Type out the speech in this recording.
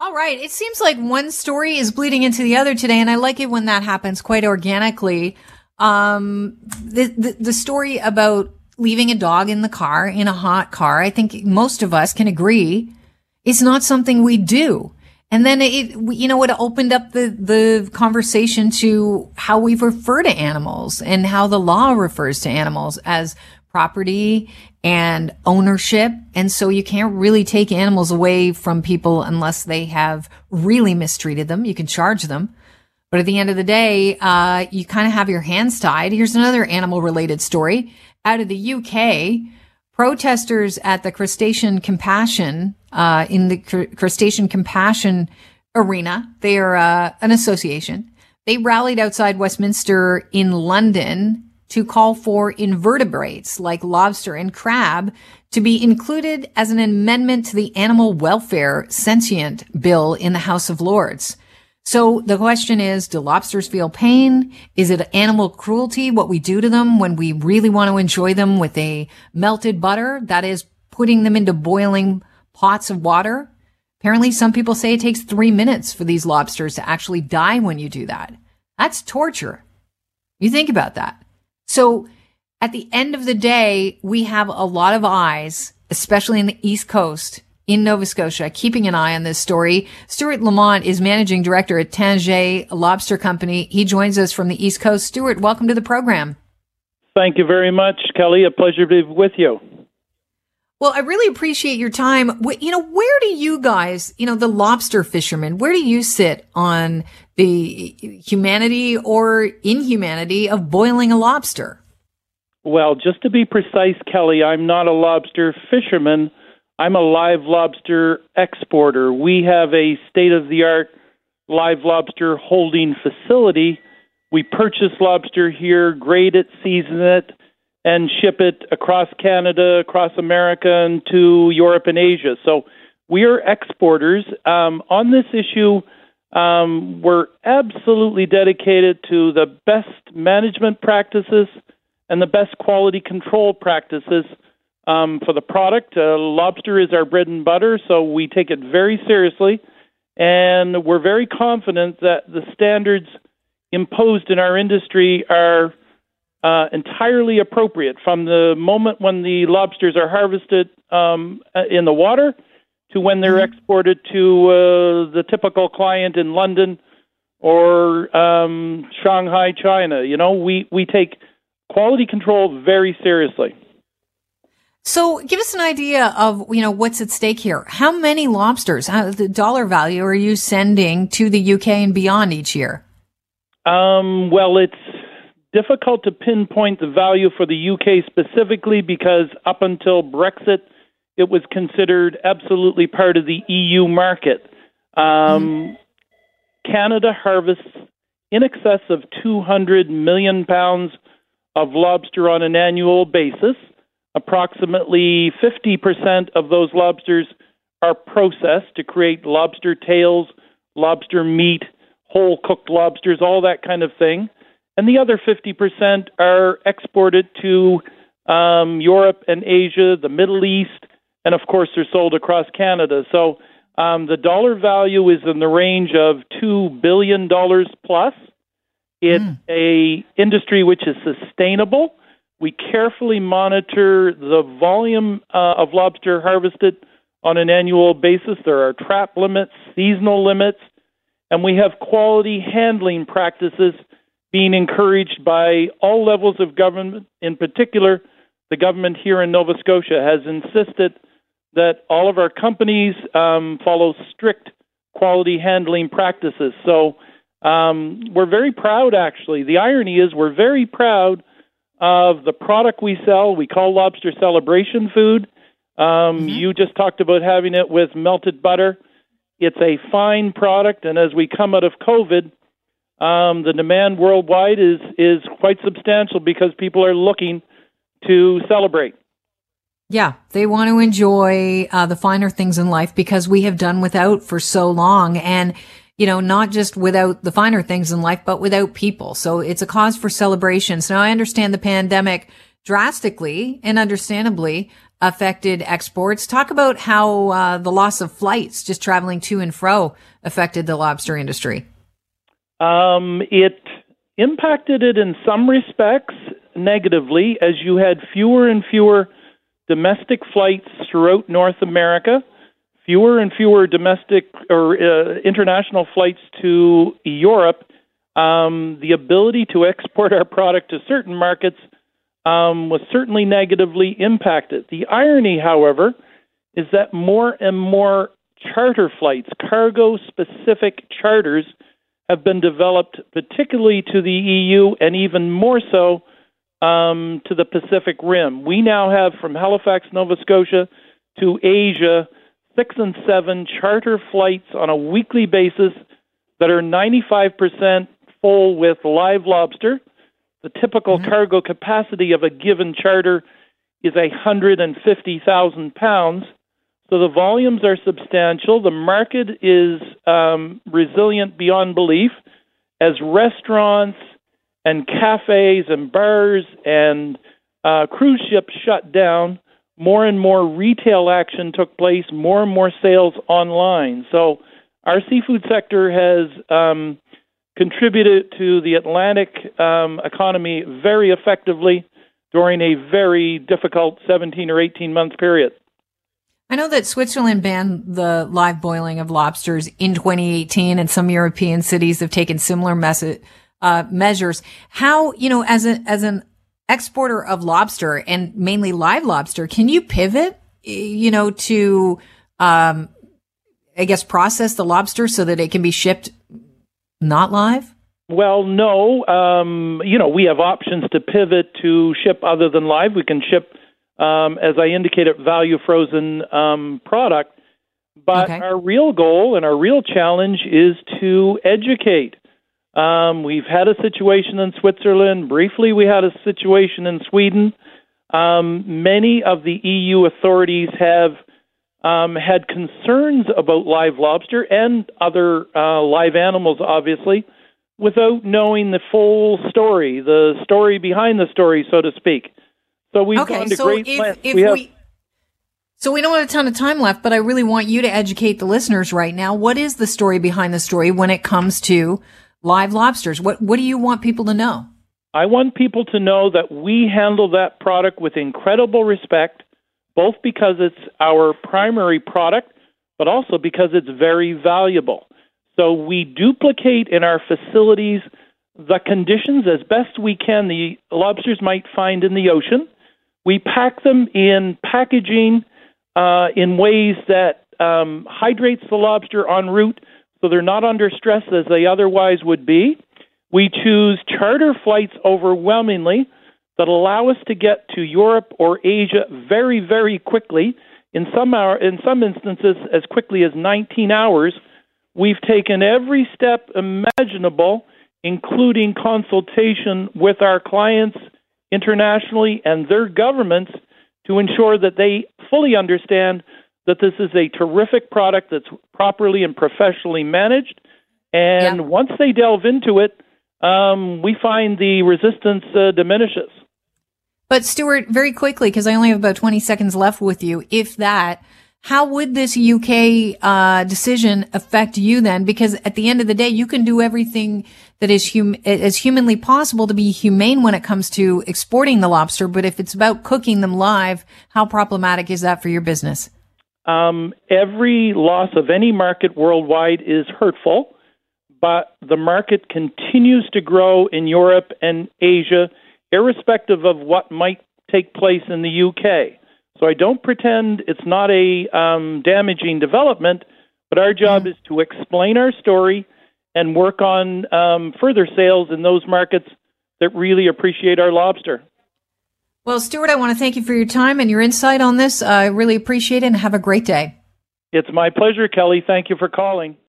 All right. It seems like one story is bleeding into the other today, and I like it when that happens quite organically. Um, the, the, the story about leaving a dog in the car, in a hot car, I think most of us can agree is not something we do. And then it, you know, it opened up the, the conversation to how we refer to animals and how the law refers to animals as property and ownership. And so you can't really take animals away from people unless they have really mistreated them. You can charge them. But at the end of the day, uh, you kind of have your hands tied. Here's another animal related story out of the UK. Protesters at the Crustacean Compassion, uh, in the Crustacean Compassion Arena, they are uh, an association. They rallied outside Westminster in London to call for invertebrates like lobster and crab to be included as an amendment to the Animal Welfare Sentient Bill in the House of Lords. So the question is, do lobsters feel pain? Is it animal cruelty, what we do to them when we really want to enjoy them with a melted butter? That is putting them into boiling pots of water. Apparently some people say it takes three minutes for these lobsters to actually die when you do that. That's torture. You think about that. So at the end of the day, we have a lot of eyes, especially in the East Coast in Nova Scotia, keeping an eye on this story. Stuart Lamont is managing director at Tangier Lobster Company. He joins us from the East Coast. Stuart, welcome to the program. Thank you very much, Kelly. A pleasure to be with you. Well, I really appreciate your time. You know, where do you guys, you know, the lobster fishermen, where do you sit on the humanity or inhumanity of boiling a lobster? Well, just to be precise, Kelly, I'm not a lobster fisherman. I'm a live lobster exporter. We have a state of the art live lobster holding facility. We purchase lobster here, grade it, season it, and ship it across Canada, across America, and to Europe and Asia. So we are exporters. Um, on this issue, um, we're absolutely dedicated to the best management practices and the best quality control practices um, for the product. Uh, lobster is our bread and butter, so we take it very seriously, and we're very confident that the standards imposed in our industry are uh, entirely appropriate from the moment when the lobsters are harvested um, in the water to when they're mm-hmm. exported to uh, the typical client in London or um, Shanghai, China. You know, we, we take quality control very seriously. So, give us an idea of you know what's at stake here. How many lobsters, how, the dollar value, are you sending to the UK and beyond each year? Um, well, it's difficult to pinpoint the value for the UK specifically because up until Brexit, it was considered absolutely part of the EU market. Um, mm. Canada harvests in excess of 200 million pounds of lobster on an annual basis. Approximately 50% of those lobsters are processed to create lobster tails, lobster meat, whole cooked lobsters, all that kind of thing and the other 50% are exported to um, Europe and Asia, the Middle East, and of course they're sold across Canada. So um, the dollar value is in the range of two billion dollars plus. It's mm. a industry which is sustainable. We carefully monitor the volume uh, of lobster harvested on an annual basis. There are trap limits, seasonal limits, and we have quality handling practices being encouraged by all levels of government, in particular, the government here in Nova Scotia has insisted that all of our companies um, follow strict quality handling practices. So um, we're very proud, actually. The irony is, we're very proud of the product we sell. We call lobster celebration food. Um, mm-hmm. You just talked about having it with melted butter. It's a fine product, and as we come out of COVID, um, the demand worldwide is is quite substantial because people are looking to celebrate. Yeah, they want to enjoy uh, the finer things in life because we have done without for so long, and you know, not just without the finer things in life, but without people. So it's a cause for celebrations. Now I understand the pandemic drastically and understandably affected exports. Talk about how uh, the loss of flights, just traveling to and fro, affected the lobster industry. Um, it impacted it in some respects negatively, as you had fewer and fewer domestic flights throughout North America, fewer and fewer domestic or uh, international flights to Europe. Um, the ability to export our product to certain markets um, was certainly negatively impacted. The irony, however, is that more and more charter flights, cargo specific charters, have been developed, particularly to the EU and even more so um, to the Pacific Rim. We now have from Halifax, Nova Scotia to Asia six and seven charter flights on a weekly basis that are 95% full with live lobster. The typical mm-hmm. cargo capacity of a given charter is 150,000 pounds. So the volumes are substantial. The market is um, resilient beyond belief as restaurants and cafes and bars and uh, cruise ships shut down. More and more retail action took place, more and more sales online. So our seafood sector has um, contributed to the Atlantic um, economy very effectively during a very difficult 17 or 18 month period. I know that Switzerland banned the live boiling of lobsters in 2018, and some European cities have taken similar mes- uh, measures. How, you know, as a as an exporter of lobster and mainly live lobster, can you pivot, you know, to, um, I guess, process the lobster so that it can be shipped not live? Well, no. Um, you know, we have options to pivot to ship other than live. We can ship um, as I indicated, value frozen um, product. But okay. our real goal and our real challenge is to educate. Um, we've had a situation in Switzerland. Briefly, we had a situation in Sweden. Um, many of the EU authorities have um, had concerns about live lobster and other uh, live animals, obviously, without knowing the full story, the story behind the story, so to speak. So we've okay, gone to so great if, lengths. If we, have, we so we don't have a ton of time left, but I really want you to educate the listeners right now. What is the story behind the story when it comes to live lobsters? What what do you want people to know? I want people to know that we handle that product with incredible respect, both because it's our primary product, but also because it's very valuable. So we duplicate in our facilities the conditions as best we can the lobsters might find in the ocean. We pack them in packaging uh, in ways that um, hydrates the lobster en route so they're not under stress as they otherwise would be. We choose charter flights overwhelmingly that allow us to get to Europe or Asia very, very quickly. In some hour, in some instances, as quickly as 19 hours. We've taken every step imaginable, including consultation with our clients internationally and their governments to ensure that they fully understand that this is a terrific product that's properly and professionally managed. And yeah. once they delve into it, um, we find the resistance uh, diminishes. But, Stuart, very quickly, because I only have about 20 seconds left with you, if that, how would this UK uh, decision affect you then? Because at the end of the day, you can do everything that is hum- as humanly possible to be humane when it comes to exporting the lobster. But if it's about cooking them live, how problematic is that for your business? Um, every loss of any market worldwide is hurtful, but the market continues to grow in Europe and Asia, irrespective of what might take place in the UK. So I don't pretend it's not a um, damaging development, but our job mm-hmm. is to explain our story and work on um, further sales in those markets that really appreciate our lobster. Well, Stuart, I want to thank you for your time and your insight on this. I really appreciate it and have a great day. It's my pleasure, Kelly. Thank you for calling.